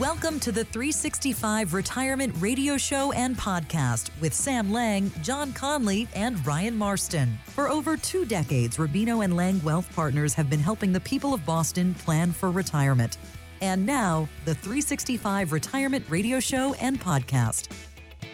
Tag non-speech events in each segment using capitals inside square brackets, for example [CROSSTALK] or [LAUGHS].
Welcome to the 365 Retirement Radio Show and Podcast with Sam Lang, John Conley, and Ryan Marston. For over two decades, Rubino and Lang Wealth Partners have been helping the people of Boston plan for retirement. And now, the 365 Retirement Radio Show and Podcast.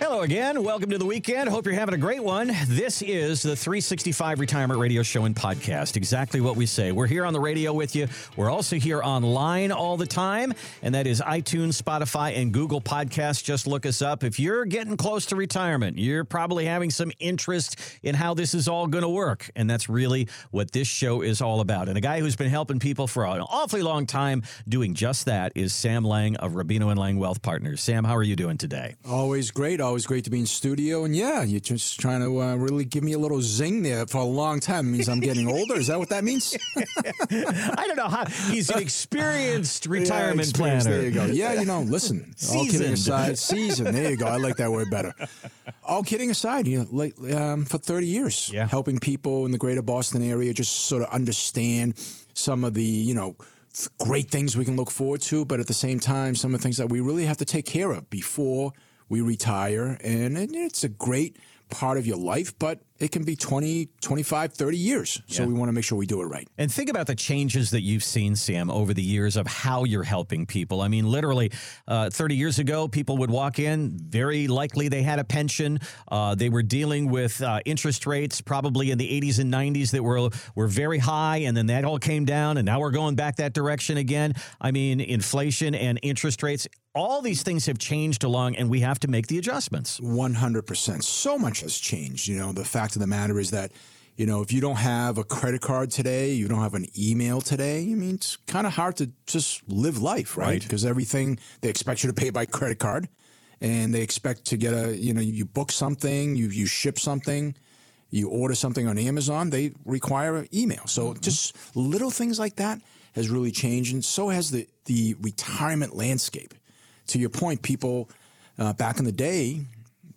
Hello again. Welcome to the weekend. Hope you're having a great one. This is the 365 Retirement Radio Show and Podcast. Exactly what we say. We're here on the radio with you. We're also here online all the time, and that is iTunes, Spotify, and Google Podcasts. Just look us up. If you're getting close to retirement, you're probably having some interest in how this is all going to work. And that's really what this show is all about. And a guy who's been helping people for an awfully long time doing just that is Sam Lang of Rubino and Lang Wealth Partners. Sam, how are you doing today? Always great always great to be in studio. And yeah, you're just trying to uh, really give me a little zing there for a long time. It means I'm getting [LAUGHS] older. Is that what that means? [LAUGHS] I don't know how. He's an experienced [LAUGHS] retirement yeah, planner. There you go. Yeah, you know, listen, all kidding aside, season. There you go. I like that word better. All kidding aside, you know, like um, for 30 years, yeah. helping people in the greater Boston area just sort of understand some of the, you know, great things we can look forward to, but at the same time, some of the things that we really have to take care of before – we retire and it's a great part of your life, but it can be 20, 25, 30 years. So yeah. we want to make sure we do it right. And think about the changes that you've seen, Sam, over the years of how you're helping people. I mean, literally, uh, 30 years ago, people would walk in, very likely they had a pension. Uh, they were dealing with uh, interest rates probably in the 80s and 90s that were, were very high, and then that all came down, and now we're going back that direction again. I mean, inflation and interest rates all these things have changed along and we have to make the adjustments. 100% so much has changed you know. The fact of the matter is that you know if you don't have a credit card today you don't have an email today i mean it's kind of hard to just live life right? Because right. everything they expect you to pay by credit card and they expect to get a you know you book something you you ship something you order something on amazon they require email. So mm-hmm. just little things like that has really changed and so has the the retirement landscape to your point, people uh, back in the day,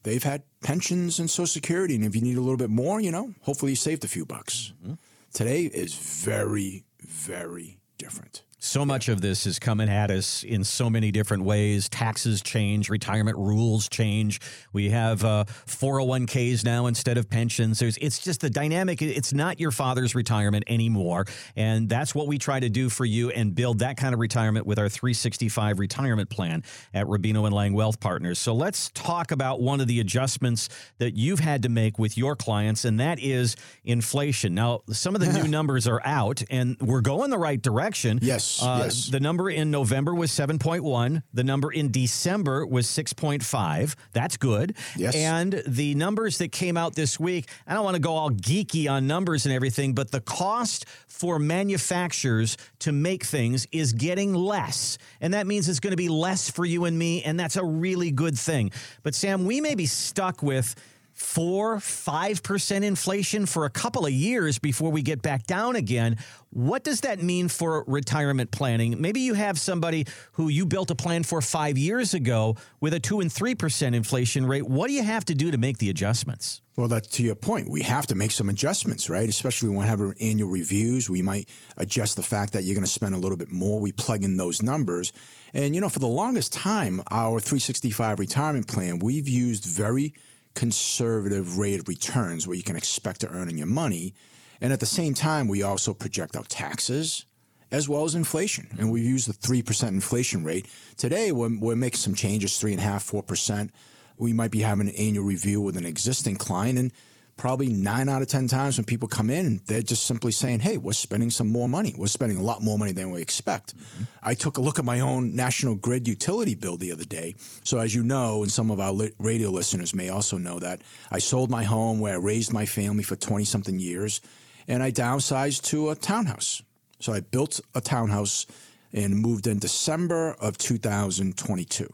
they've had pensions and Social Security, and if you need a little bit more, you know, hopefully you saved a few bucks. Mm-hmm. Today is very, very different. So much of this is coming at us in so many different ways. Taxes change, retirement rules change. We have uh, 401ks now instead of pensions. There's, it's just the dynamic. It's not your father's retirement anymore. And that's what we try to do for you and build that kind of retirement with our 365 retirement plan at Rubino and Lang Wealth Partners. So let's talk about one of the adjustments that you've had to make with your clients, and that is inflation. Now, some of the new [LAUGHS] numbers are out, and we're going the right direction. Yes. Uh, yes. The number in November was 7.1. The number in December was 6.5. That's good. Yes. And the numbers that came out this week, I don't want to go all geeky on numbers and everything, but the cost for manufacturers to make things is getting less. And that means it's going to be less for you and me. And that's a really good thing. But Sam, we may be stuck with four, five percent inflation for a couple of years before we get back down again. What does that mean for retirement planning? Maybe you have somebody who you built a plan for five years ago with a two and three percent inflation rate. What do you have to do to make the adjustments? Well, that to your point, we have to make some adjustments, right? Especially when we have annual reviews, we might adjust the fact that you're going to spend a little bit more. We plug in those numbers, and you know, for the longest time, our 365 retirement plan, we've used very conservative rate of returns where you can expect to earn in your money. And at the same time, we also project out taxes as well as inflation. And we use the 3% inflation rate. Today, we're, we're making some changes, 3.5%, 4%. We might be having an annual review with an existing client. And probably nine out of 10 times when people come in, they're just simply saying, Hey, we're spending some more money. We're spending a lot more money than we expect. Mm-hmm. I took a look at my own national grid utility bill the other day. So, as you know, and some of our radio listeners may also know that I sold my home where I raised my family for 20 something years and I downsized to a townhouse. So, I built a townhouse and moved in December of 2022.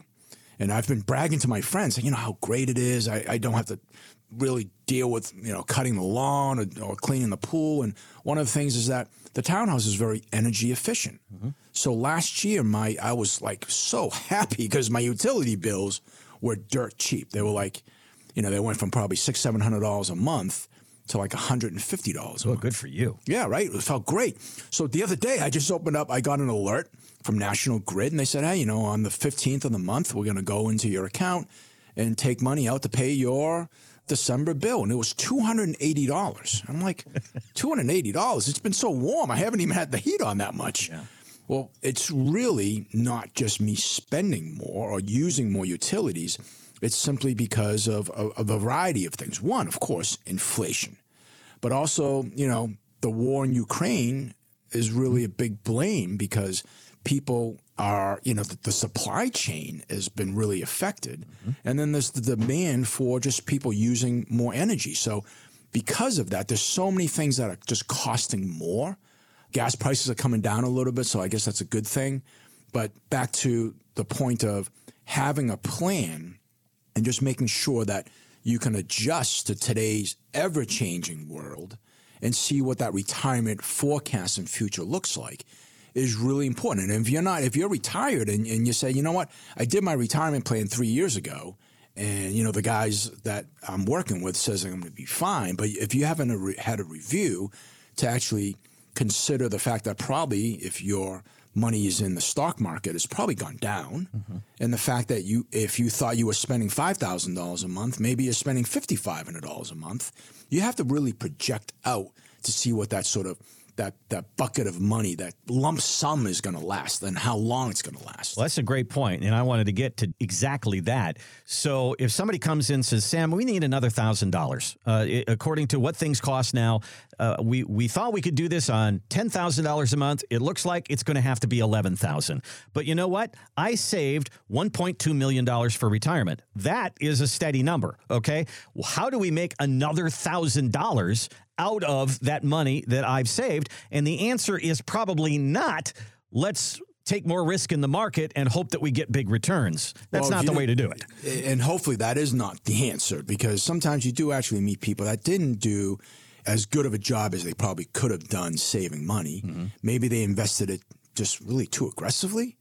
And I've been bragging to my friends, you know how great it is. I, I don't have to really deal with you know cutting the lawn or, or, cleaning the pool. And one of the things is that the townhouse is very energy efficient. Mm-hmm. So last year, my I was like so [LAUGHS] happy because my utility bills were dirt cheap. They were like, you know, they went from probably six seven hundred dollars a month to like $150 a Well, month. good for you. Yeah, right. It felt great. So the other day, I just opened up, I got an alert from National Grid, and they said, hey, you know, on the 15th of the month, we're going to go into your account and take money out to pay your December bill. And it was $280. I'm like, [LAUGHS] $280? It's been so warm. I haven't even had the heat on that much. Well, it's really not just me spending more or using more utilities. It's simply because of a, a variety of things. One, of course, inflation but also, you know, the war in Ukraine is really a big blame because people are, you know, the, the supply chain has been really affected. Mm-hmm. And then there's the demand for just people using more energy. So, because of that, there's so many things that are just costing more. Gas prices are coming down a little bit, so I guess that's a good thing. But back to the point of having a plan and just making sure that you can adjust to today's ever changing world and see what that retirement forecast and future looks like is really important. And if you're not, if you're retired and, and you say, you know what, I did my retirement plan three years ago, and you know the guys that I'm working with says I'm going to be fine. But if you haven't a re- had a review to actually consider the fact that probably if your money is in the stock market, it's probably gone down, mm-hmm. and the fact that you if you thought you were spending five thousand dollars a month, maybe you're spending fifty five hundred dollars a month. You have to really project out to see what that sort of that that bucket of money, that lump sum is going to last, and how long it's going to last. Well, that's a great point, and I wanted to get to exactly that. So, if somebody comes in and says, "Sam, we need another thousand dollars," uh, according to what things cost now, uh, we we thought we could do this on ten thousand dollars a month. It looks like it's going to have to be eleven thousand. But you know what? I saved one point two million dollars for retirement. That is a steady number. Okay, well, how do we make another thousand dollars out of that money that I've saved? And the answer is probably not. Let's take more risk in the market and hope that we get big returns. That's Well, not the way to do it. And hopefully that is not the answer because sometimes you do actually meet people that didn't do as good of a job as they probably could have done saving money. Mm-hmm. Maybe they invested it just really too aggressively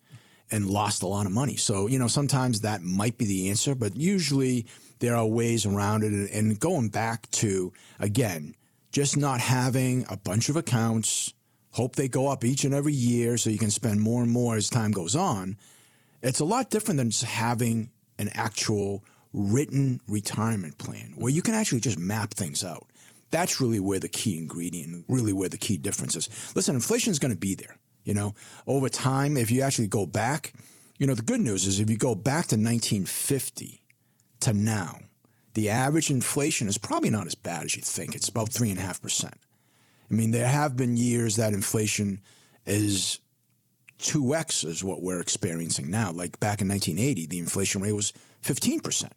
and lost a lot of money. So, you know, sometimes that might be the answer, but usually there are ways around it. And going back to, again, just not having a bunch of accounts, hope they go up each and every year so you can spend more and more as time goes on. It's a lot different than just having an actual written retirement plan where you can actually just map things out. That's really where the key ingredient, really where the key difference is. Listen, inflation is going to be there. You know, over time, if you actually go back, you know, the good news is if you go back to 1950 to now, the average inflation is probably not as bad as you think. It's about three and a half percent. I mean, there have been years that inflation is 2x is what we're experiencing now. Like back in 1980, the inflation rate was 15%,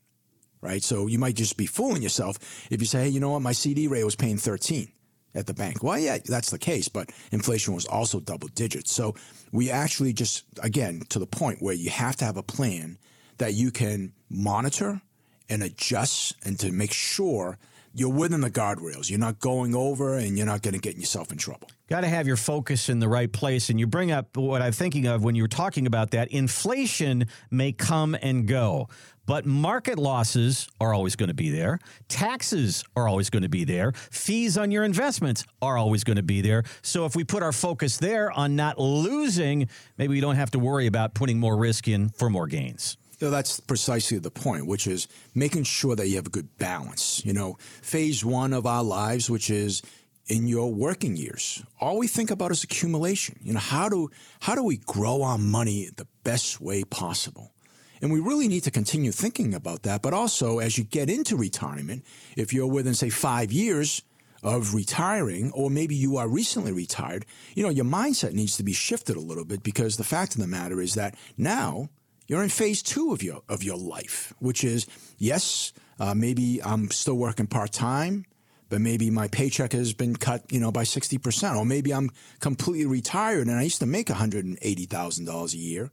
right? So you might just be fooling yourself if you say, hey, you know what, my CD rate was paying 13 at the bank. Well, yeah, that's the case, but inflation was also double digits. So we actually just, again, to the point where you have to have a plan that you can monitor and adjust and to make sure you're within the guardrails. You're not going over and you're not going to get yourself in trouble. Got to have your focus in the right place. And you bring up what I'm thinking of when you were talking about that. Inflation may come and go, but market losses are always going to be there. Taxes are always going to be there. Fees on your investments are always going to be there. So if we put our focus there on not losing, maybe we don't have to worry about putting more risk in for more gains. So that's precisely the point, which is making sure that you have a good balance. You know, phase one of our lives, which is in your working years, all we think about is accumulation. You know, how do how do we grow our money the best way possible? And we really need to continue thinking about that. But also, as you get into retirement, if you're within, say, five years of retiring, or maybe you are recently retired, you know, your mindset needs to be shifted a little bit because the fact of the matter is that now you're in phase two of your of your life, which is yes, uh, maybe I'm still working part time, but maybe my paycheck has been cut, you know, by sixty percent, or maybe I'm completely retired and I used to make one hundred and eighty thousand dollars a year,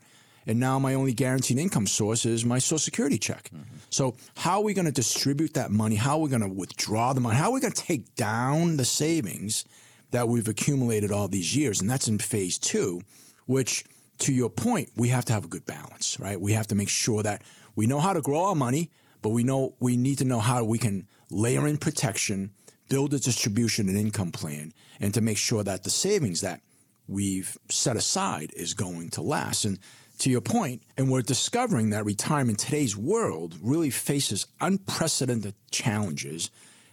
and now my only guaranteed income source is my Social Security check. So how are we going to distribute that money? How are we going to withdraw the money? How are we going to take down the savings that we've accumulated all these years? And that's in phase two, which to your point, we have to have a good balance, right? We have to make sure that we know how to grow our money, but we know we need to know how we can layer in protection build a distribution and income plan and to make sure that the savings that we've set aside is going to last. And to your point, and we're discovering that retirement in today's world really faces unprecedented challenges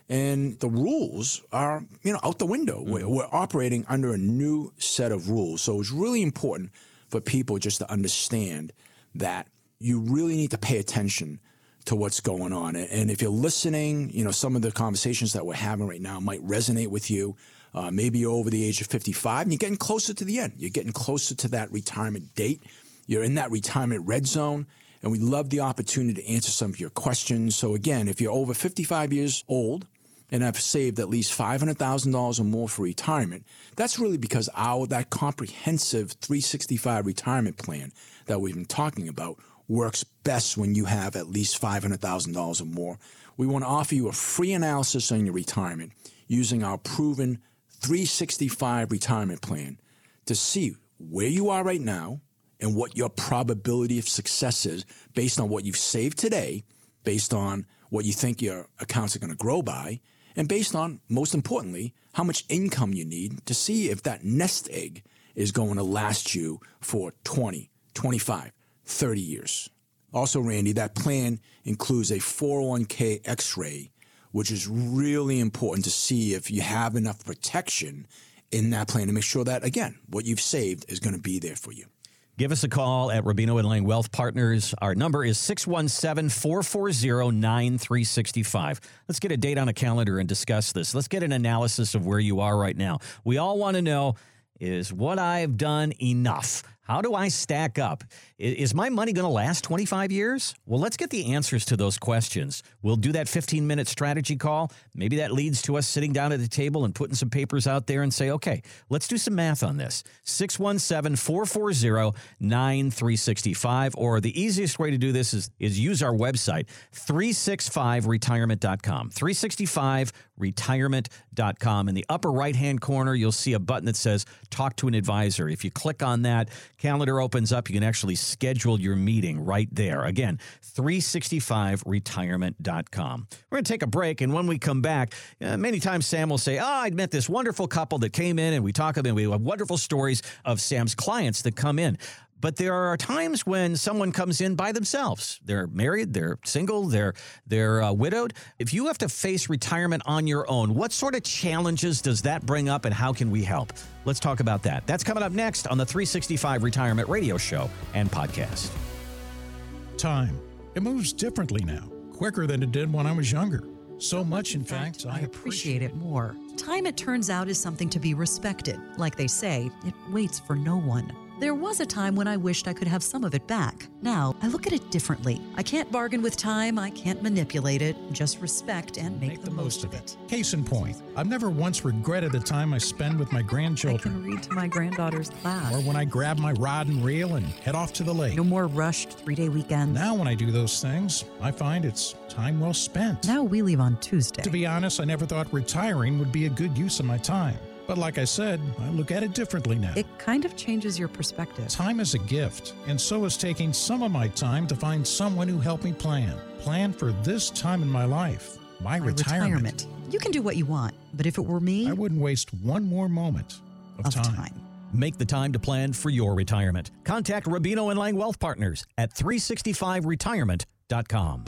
and the rules are, you know, out the window. Mm-hmm. We're, we're operating under a new set of rules. So it's really important for people just to understand that you really need to pay attention to what's going on. And if you're listening, you know, some of the conversations that we're having right now might resonate with you. Uh, maybe you're over the age of 55 and you're getting closer to the end. You're getting closer to that retirement date. You're in that retirement red zone. And we love the opportunity to answer some of your questions. So, again, if you're over 55 years old and have saved at least $500,000 or more for retirement, that's really because our that comprehensive 365 retirement plan that we've been talking about works best when you have at least $500,000 or more. We want to offer you a free analysis on your retirement using our proven 365 retirement plan to see where you are right now and what your probability of success is based on what you've saved today, based on what you think your accounts are going to grow by, and based on, most importantly, how much income you need to see if that nest egg is going to last you for 20, 25, 30 years. Also, Randy, that plan includes a 401k x ray, which is really important to see if you have enough protection in that plan to make sure that, again, what you've saved is going to be there for you. Give us a call at Rubino and Lang Wealth Partners. Our number is 617 440 9365. Let's get a date on a calendar and discuss this. Let's get an analysis of where you are right now. We all want to know is what I've done enough? How do I stack up? Is my money going to last 25 years? Well, let's get the answers to those questions. We'll do that 15 minute strategy call. Maybe that leads to us sitting down at the table and putting some papers out there and say, okay, let's do some math on this. 617 440 9365. Or the easiest way to do this is, is use our website, 365retirement.com. 365retirement.com. In the upper right hand corner, you'll see a button that says talk to an advisor. If you click on that, calendar opens up. You can actually schedule your meeting right there. Again, 365retirement.com. We're going to take a break, and when we come back, uh, many times Sam will say, Oh, I met this wonderful couple that came in, and we talk about, we have wonderful stories of Sam's clients that come in. But there are times when someone comes in by themselves. They're married, they're single, they're they're uh, widowed. If you have to face retirement on your own, what sort of challenges does that bring up, and how can we help? Let's talk about that. That's coming up next on the 365 Retirement Radio Show and podcast. Time. It moves differently now, quicker than it did when I was younger. So much, in, in fact, fact, I appreciate it more. Time, it turns out, is something to be respected. Like they say, it waits for no one. There was a time when I wished I could have some of it back. Now, I look at it differently. I can't bargain with time, I can't manipulate it, just respect and make, make the, the, most of it. it. Case in point, I've never once regretted the time I spend with my grandchildren. I can read to my granddaughter's class. Or when I grab my rod and reel and head off to the lake. No more rushed three day weekends. Now, when I do those things, I find it's time well spent. Now we leave on Tuesday. To be honest, I never thought retiring would be a good use of my time. But like I said, I look at it differently now. It kind of changes your perspective. Time is a gift, and so is taking some of my time to find someone who helped me plan. Plan for this time in my life, my, my retirement. retirement. You can do what you want, but if it were me, I wouldn't waste one more moment of, of time. time. Make the time to plan for your retirement. Contact Rubino and Lang Wealth Partners at 365retirement.com.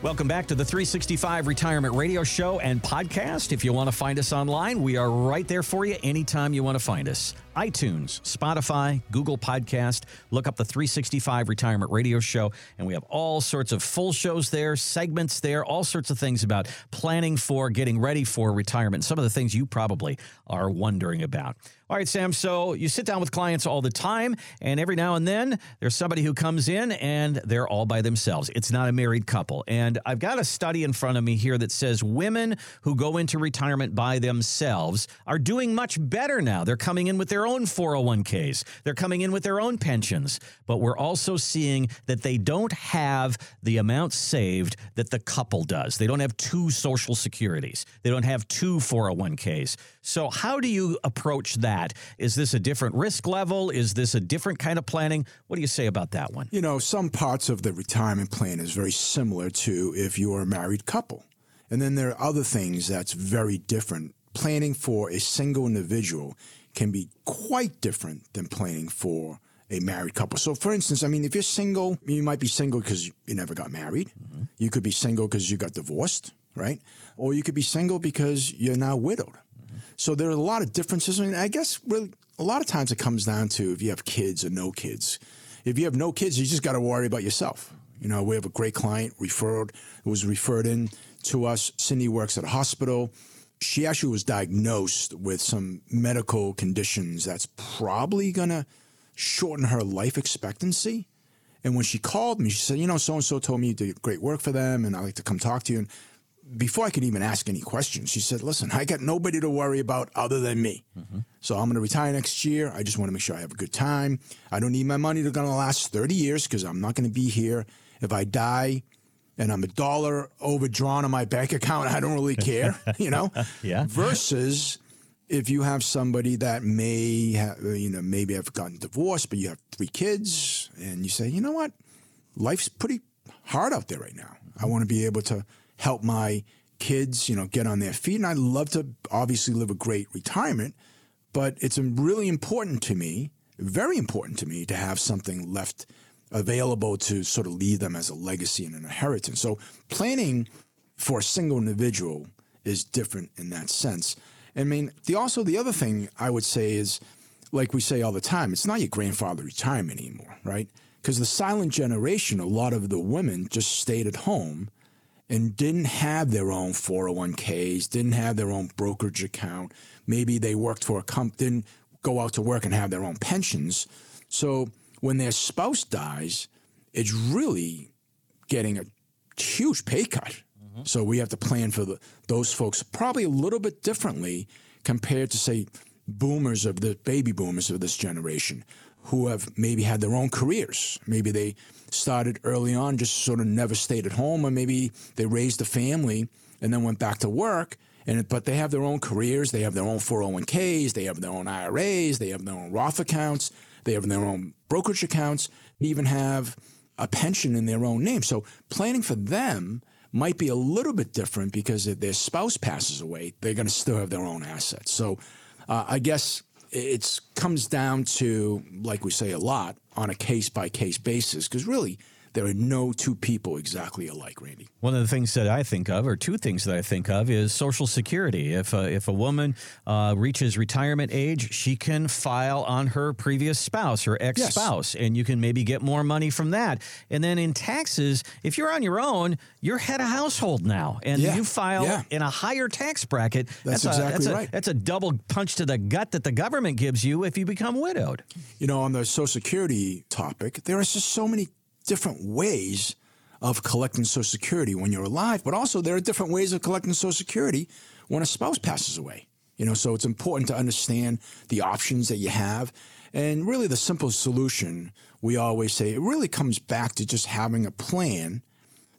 Welcome back to the 365 Retirement Radio Show and podcast. If you want to find us online, we are right there for you anytime you want to find us iTunes, Spotify, Google Podcast. Look up the 365 Retirement Radio Show, and we have all sorts of full shows there, segments there, all sorts of things about planning for, getting ready for retirement. Some of the things you probably are wondering about. All right, Sam. So you sit down with clients all the time, and every now and then there's somebody who comes in and they're all by themselves. It's not a married couple. And I've got a study in front of me here that says women who go into retirement by themselves are doing much better now. They're coming in with their own 401ks. They're coming in with their own pensions, but we're also seeing that they don't have the amount saved that the couple does. They don't have two social securities. They don't have two 401ks. So how do you approach that? Is this a different risk level? Is this a different kind of planning? What do you say about that one? You know, some parts of the retirement plan is very similar to if you're a married couple. And then there are other things that's very different. Planning for a single individual can be quite different than planning for a married couple. So, for instance, I mean, if you're single, you might be single because you never got married. Mm-hmm. You could be single because you got divorced, right? Or you could be single because you're now widowed. So there are a lot of differences. I mean, I guess really a lot of times it comes down to if you have kids or no kids. If you have no kids, you just got to worry about yourself. You know, we have a great client referred who was referred in to us. Cindy works at a hospital. She actually was diagnosed with some medical conditions that's probably going to shorten her life expectancy. And when she called me, she said, You know, so and so told me you did great work for them, and I'd like to come talk to you. And before I could even ask any questions, she said, Listen, I got nobody to worry about other than me. Mm-hmm. So I'm going to retire next year. I just want to make sure I have a good time. I don't need my money to going to last 30 years because I'm not going to be here. If I die and I'm a dollar overdrawn on my bank account, I don't really care, [LAUGHS] you know? yeah. Versus if you have somebody that may have, you know, maybe have gotten divorced, but you have three kids, and you say, you know what, life's pretty hard out there right now. I want to be able to help my kids, you know, get on their feet, and I'd love to obviously live a great retirement, but it's really important to me, very important to me, to have something left available to sort of leave them as a legacy and an inheritance. So planning for a single individual is different in that sense. I mean, the also the other thing I would say is, like we say all the time, it's not your grandfather retirement anymore, right? Because the silent generation, a lot of the women just stayed at home and didn't have their own 401ks, didn't have their own brokerage account. Maybe they worked for a company, didn't go out to work and have their own pensions. So when their spouse dies, it's really getting a huge pay cut Mm-hmm. So we have to plan for the, those folks probably a little bit differently compared to, say, boomers of the baby boomers of this generation who have maybe had their own careers. Maybe they started early on, just sort of never stayed at home, or maybe they raised a family and then went back to work. And but they have their own careers. They have their own 401ks. They have their own IRAs. They have their own Roth accounts. They have their own brokerage accounts. They even have a pension in their own name. So planning for them might be a little bit different because if their spouse passes away, they're going to still have their own assets. So uh, I guess it comes down to, like we say a lot, on a case by case basis, because really there are no two people exactly alike, Randy. One of the things that I think of, or two things that I think of, is Social Security. If a, if a woman uh, reaches retirement age, she can file on her previous spouse or ex spouse, yes. and you can maybe get more money from that. And then in taxes, if you're on your own, you're head of household now, and yeah. you file yeah. in a higher tax bracket. That's, that's exactly a, that's right. A, that's a double punch to the gut that the government gives you if you become widowed. You know, on the Social Security topic, there are just so many different ways of collecting Social Security when you're alive, but also there are different ways of collecting Social Security when a spouse passes away. You know, so it's important to understand the options that you have. And really, the simple solution, we always say, it really comes back to just having a plan,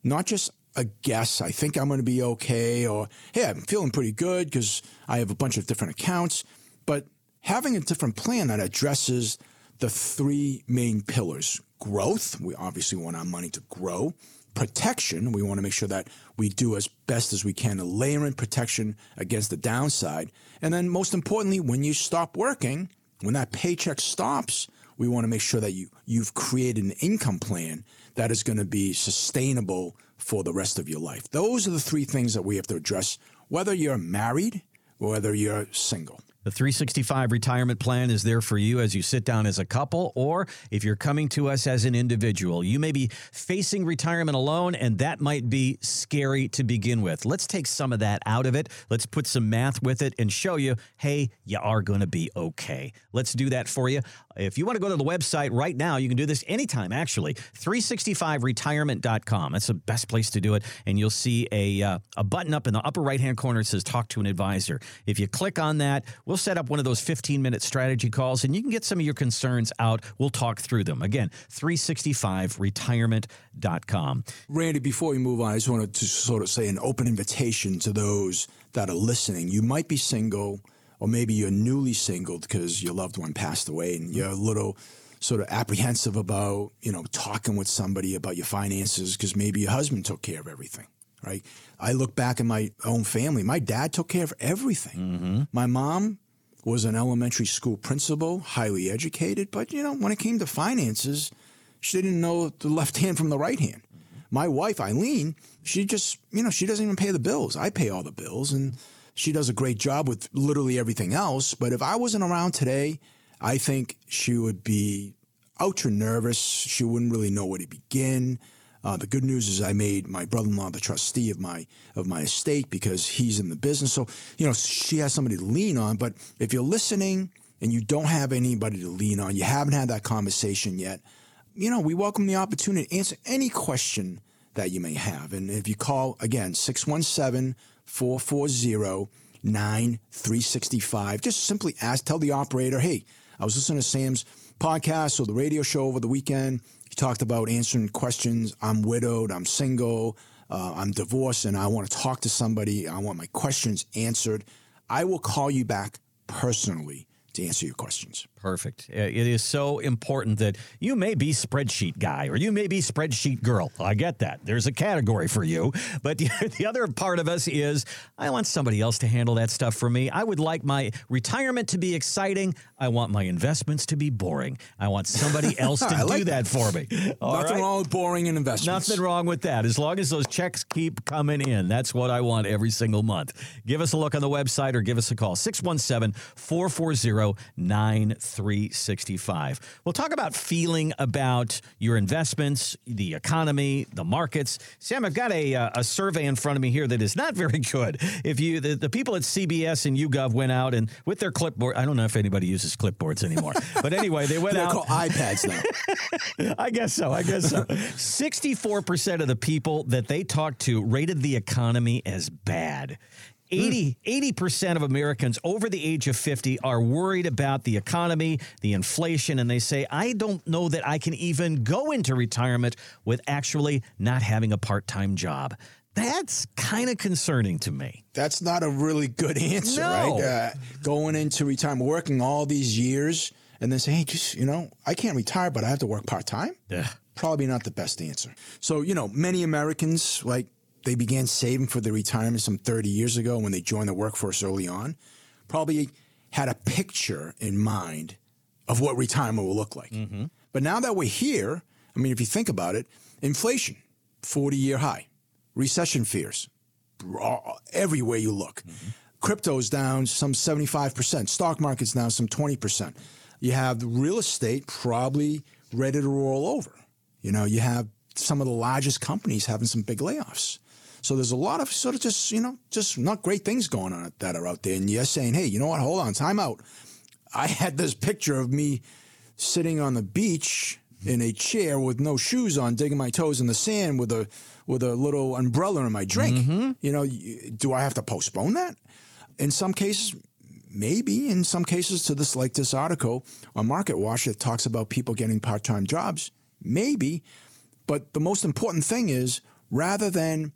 not just a guess. I think I'm going to be okay, or hey, I'm feeling pretty good because I have a bunch of different accounts. But having a different plan that addresses the three main pillars growth. We obviously want our money to grow. Protection. We want to make sure that we do as best as we can to layer in protection against the downside. And then, most importantly, when you stop working, when that paycheck stops, we want to make sure that you, you've created an income plan that is going to be sustainable for the rest of your life. Those are the three things that we have to address, whether you're married or whether you're single. The 365 retirement plan is there for you as you sit down as a couple, or if you're coming to us as an individual. You may be facing retirement alone, and that might be scary to begin with. Let's take some of that out of it. Let's put some math with it and show you hey, you are going to be okay. Let's do that for you. If you want to go to the website right now, you can do this anytime, actually. 365retirement.com. That's the best place to do it. And you'll see a, uh, a button up in the upper right hand corner that says Talk to an Advisor. If you click on that, we'll set up one of those 15 minute strategy calls and you can get some of your concerns out. We'll talk through them. Again, 365retirement.com. Randy, before we move on, I just wanted to sort of say an open invitation to those that are listening. You might be single or maybe you're newly single because your loved one passed away and you're a little sort of apprehensive about, you know, talking with somebody about your finances because maybe your husband took care of everything. right? I look back in my own family. My dad took care of everything. Mm-hmm. My mom was an elementary school principal, highly educated, but you know, when it came to finances, she didn't know the left hand from the right hand. My wife, Eileen, she just, you know, she doesn't even pay the bills. I pay all the bills and she does a great job with literally everything else. But if I wasn't around today, I think she would be ultra nervous. She wouldn't really know where to begin. Uh, the good news is I made my brother-in-law the trustee of my of my estate because he's in the business. So you know she has somebody to lean on. But if you're listening and you don't have anybody to lean on, you haven't had that conversation yet. You know we welcome the opportunity to answer any question that you may have. And if you call again 617 440 9365, just simply ask, tell the operator, hey, I was listening to Sam's podcast or the radio show over the weekend. He talked about answering questions. I'm widowed, I'm single, uh, I'm divorced, and I want to talk to somebody. I want my questions answered. I will call you back personally to answer your questions. Perfect. Uh, it is so important that you may be spreadsheet guy or you may be spreadsheet girl. I get that. There's a category for you. But [LAUGHS] the, the other part of us is I want somebody else to handle that stuff for me. I would like my retirement to be exciting. I want my investments to be boring. I want somebody [LAUGHS] else to like do that. for me. [LAUGHS] All Nothing right? wrong with boring and investments. Nothing wrong with that. As long as those checks keep coming in. That's what I want every single month. Give us a look on the website or give us a call 617 440 9365. We'll talk about feeling about your investments, the economy, the markets. Sam, I've got a, uh, a survey in front of me here that is not [LAUGHS] very good. If you the, the people at CBS and YouGov went out and with their clipboard, I don't know if anybody uses clipboards anymore, [LAUGHS] but anyway, they went out. They're out. called iPads now. [LAUGHS] I guess so. I guess so. 64% of the people that they talked to rated the economy as bad. 80, 80% of Americans over the age of 50 are worried about the economy, the inflation, and they say, I don't know that I can even go into retirement with actually not having a part time job. That's kind of concerning to me. That's not a really good answer, no. right? Uh, going into retirement, working all these years, and then say, hey, just, you know, I can't retire, but I have to work part time? Yeah. Probably not the best answer. So, you know, many Americans, like they began saving for their retirement some 30 years ago when they joined the workforce early on, probably had a picture in mind of what retirement will look like. Mm-hmm. But now that we're here, I mean, if you think about it, inflation, 40 year high, recession fears, everywhere you look. Mm-hmm. Crypto's down some 75%, stock market's down some 20%. You have real estate probably ready to roll over. You know, you have some of the largest companies having some big layoffs. So there's a lot of sort of just, you know, just not great things going on that are out there. And you're saying, hey, you know what? Hold on, time out. I [LAUGHS] had this picture of me sitting on the beach in a chair with no shoes on, digging my toes in the sand with a with a little umbrella in my drink. Mm-hmm. You know, do I have to postpone that? In some cases, maybe. In some cases, to this like this article on Market Watch that talks about people getting part time jobs, maybe. But the most important thing is rather than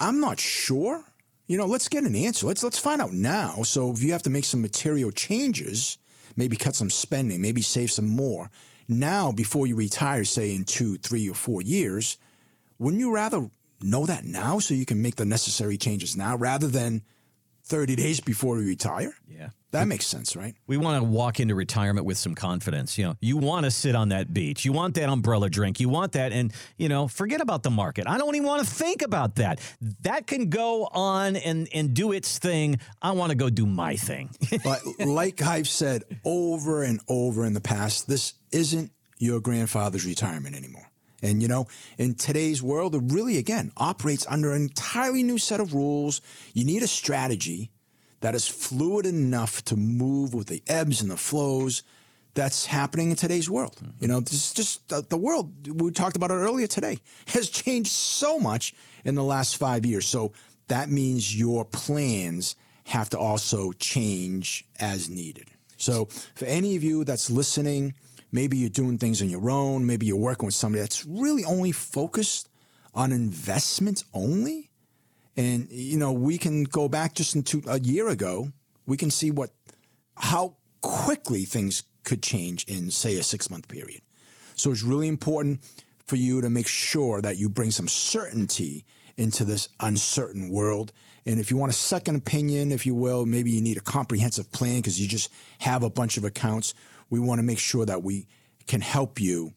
I'm not sure. You know, let's get an answer. Let's let's find out now. So if you have to make some material changes, maybe cut some spending, maybe save some more now before you retire, say in two, three, or four years, wouldn't you rather know that now so you can make the necessary changes now rather than 30 days before we retire? Yeah. That makes sense, right? We want to walk into retirement with some confidence. You know, you want to sit on that beach. You want that umbrella drink. You want that. And, you know, forget about the market. I don't even want to think about that. That can go on and, and do its thing. I want to go do my thing. [LAUGHS] but like I've said over and over in the past, this isn't your grandfather's retirement anymore. And, you know, in today's world, it really, again, operates under an entirely new set of rules. You need a strategy that is fluid enough to move with the ebbs and the flows that's happening in today's world. You know, this is just the, the world, we talked about it earlier today, [LAUGHS] has changed so much in the last five years. So that means your plans have to also change as needed. So for any of you that's listening, maybe you're doing things on your own, maybe you're working with somebody that's really only focused on investments only and you know, we can go back just into a year ago. We can see what how quickly things could change in say a 6-month period. So it's really important for you to make sure that you bring some certainty into this uncertain world. And if you want a second opinion, if you will, maybe you need a comprehensive plan because you just have a bunch of accounts. We want to make sure that we can help you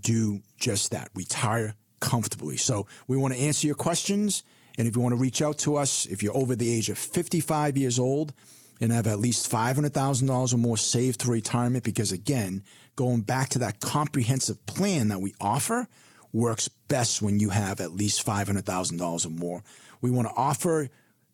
do just that retire comfortably. So we want to answer your questions. And if you want to reach out to us, if you're over the age of 55 years old and have at least $500,000 or more saved to retirement, because again, going back to that comprehensive plan that we offer works best when you have at least $500,000 or more. We want to offer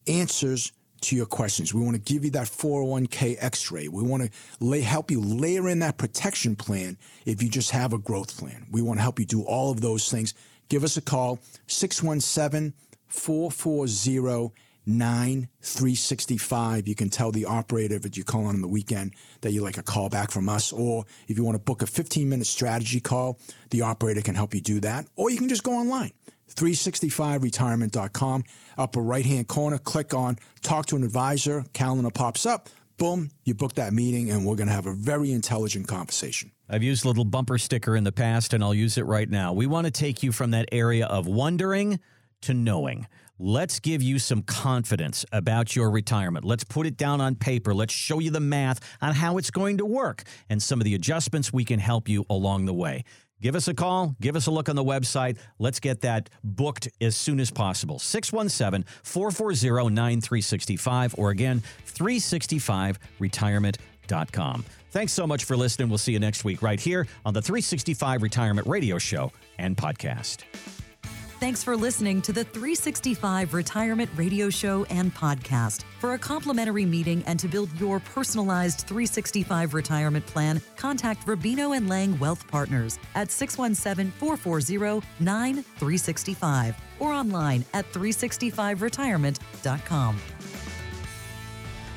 answers to your questions. We want to give you that 401k x-ray. We want to lay, help you layer in that protection plan if you just have a growth plan. We want to help you do all of those things. Give us a call, 617 440 9365. You can tell the operator if you call on the weekend that you like a call back from us. Or if you want to book a 15 minute strategy call, the operator can help you do that. Or you can just go online. 365retirement.com. Upper right hand corner, click on talk to an advisor. Calendar pops up. Boom, you book that meeting, and we're going to have a very intelligent conversation. I've used a little bumper sticker in the past, and I'll use it right now. We want to take you from that area of wondering to knowing. Let's give you some confidence about your retirement. Let's put it down on paper. Let's show you the math on how it's going to work and some of the adjustments we can help you along the way. Give us a call, give us a look on the website. Let's get that booked as soon as possible. 617 440 9365 or again, 365retirement.com. Thanks so much for listening. We'll see you next week right here on the 365 Retirement Radio Show and Podcast. Thanks for listening to the 365 Retirement Radio Show and Podcast. For a complimentary meeting and to build your personalized 365 retirement plan, contact Rubino and Lang Wealth Partners at 617 440 9365 or online at 365retirement.com.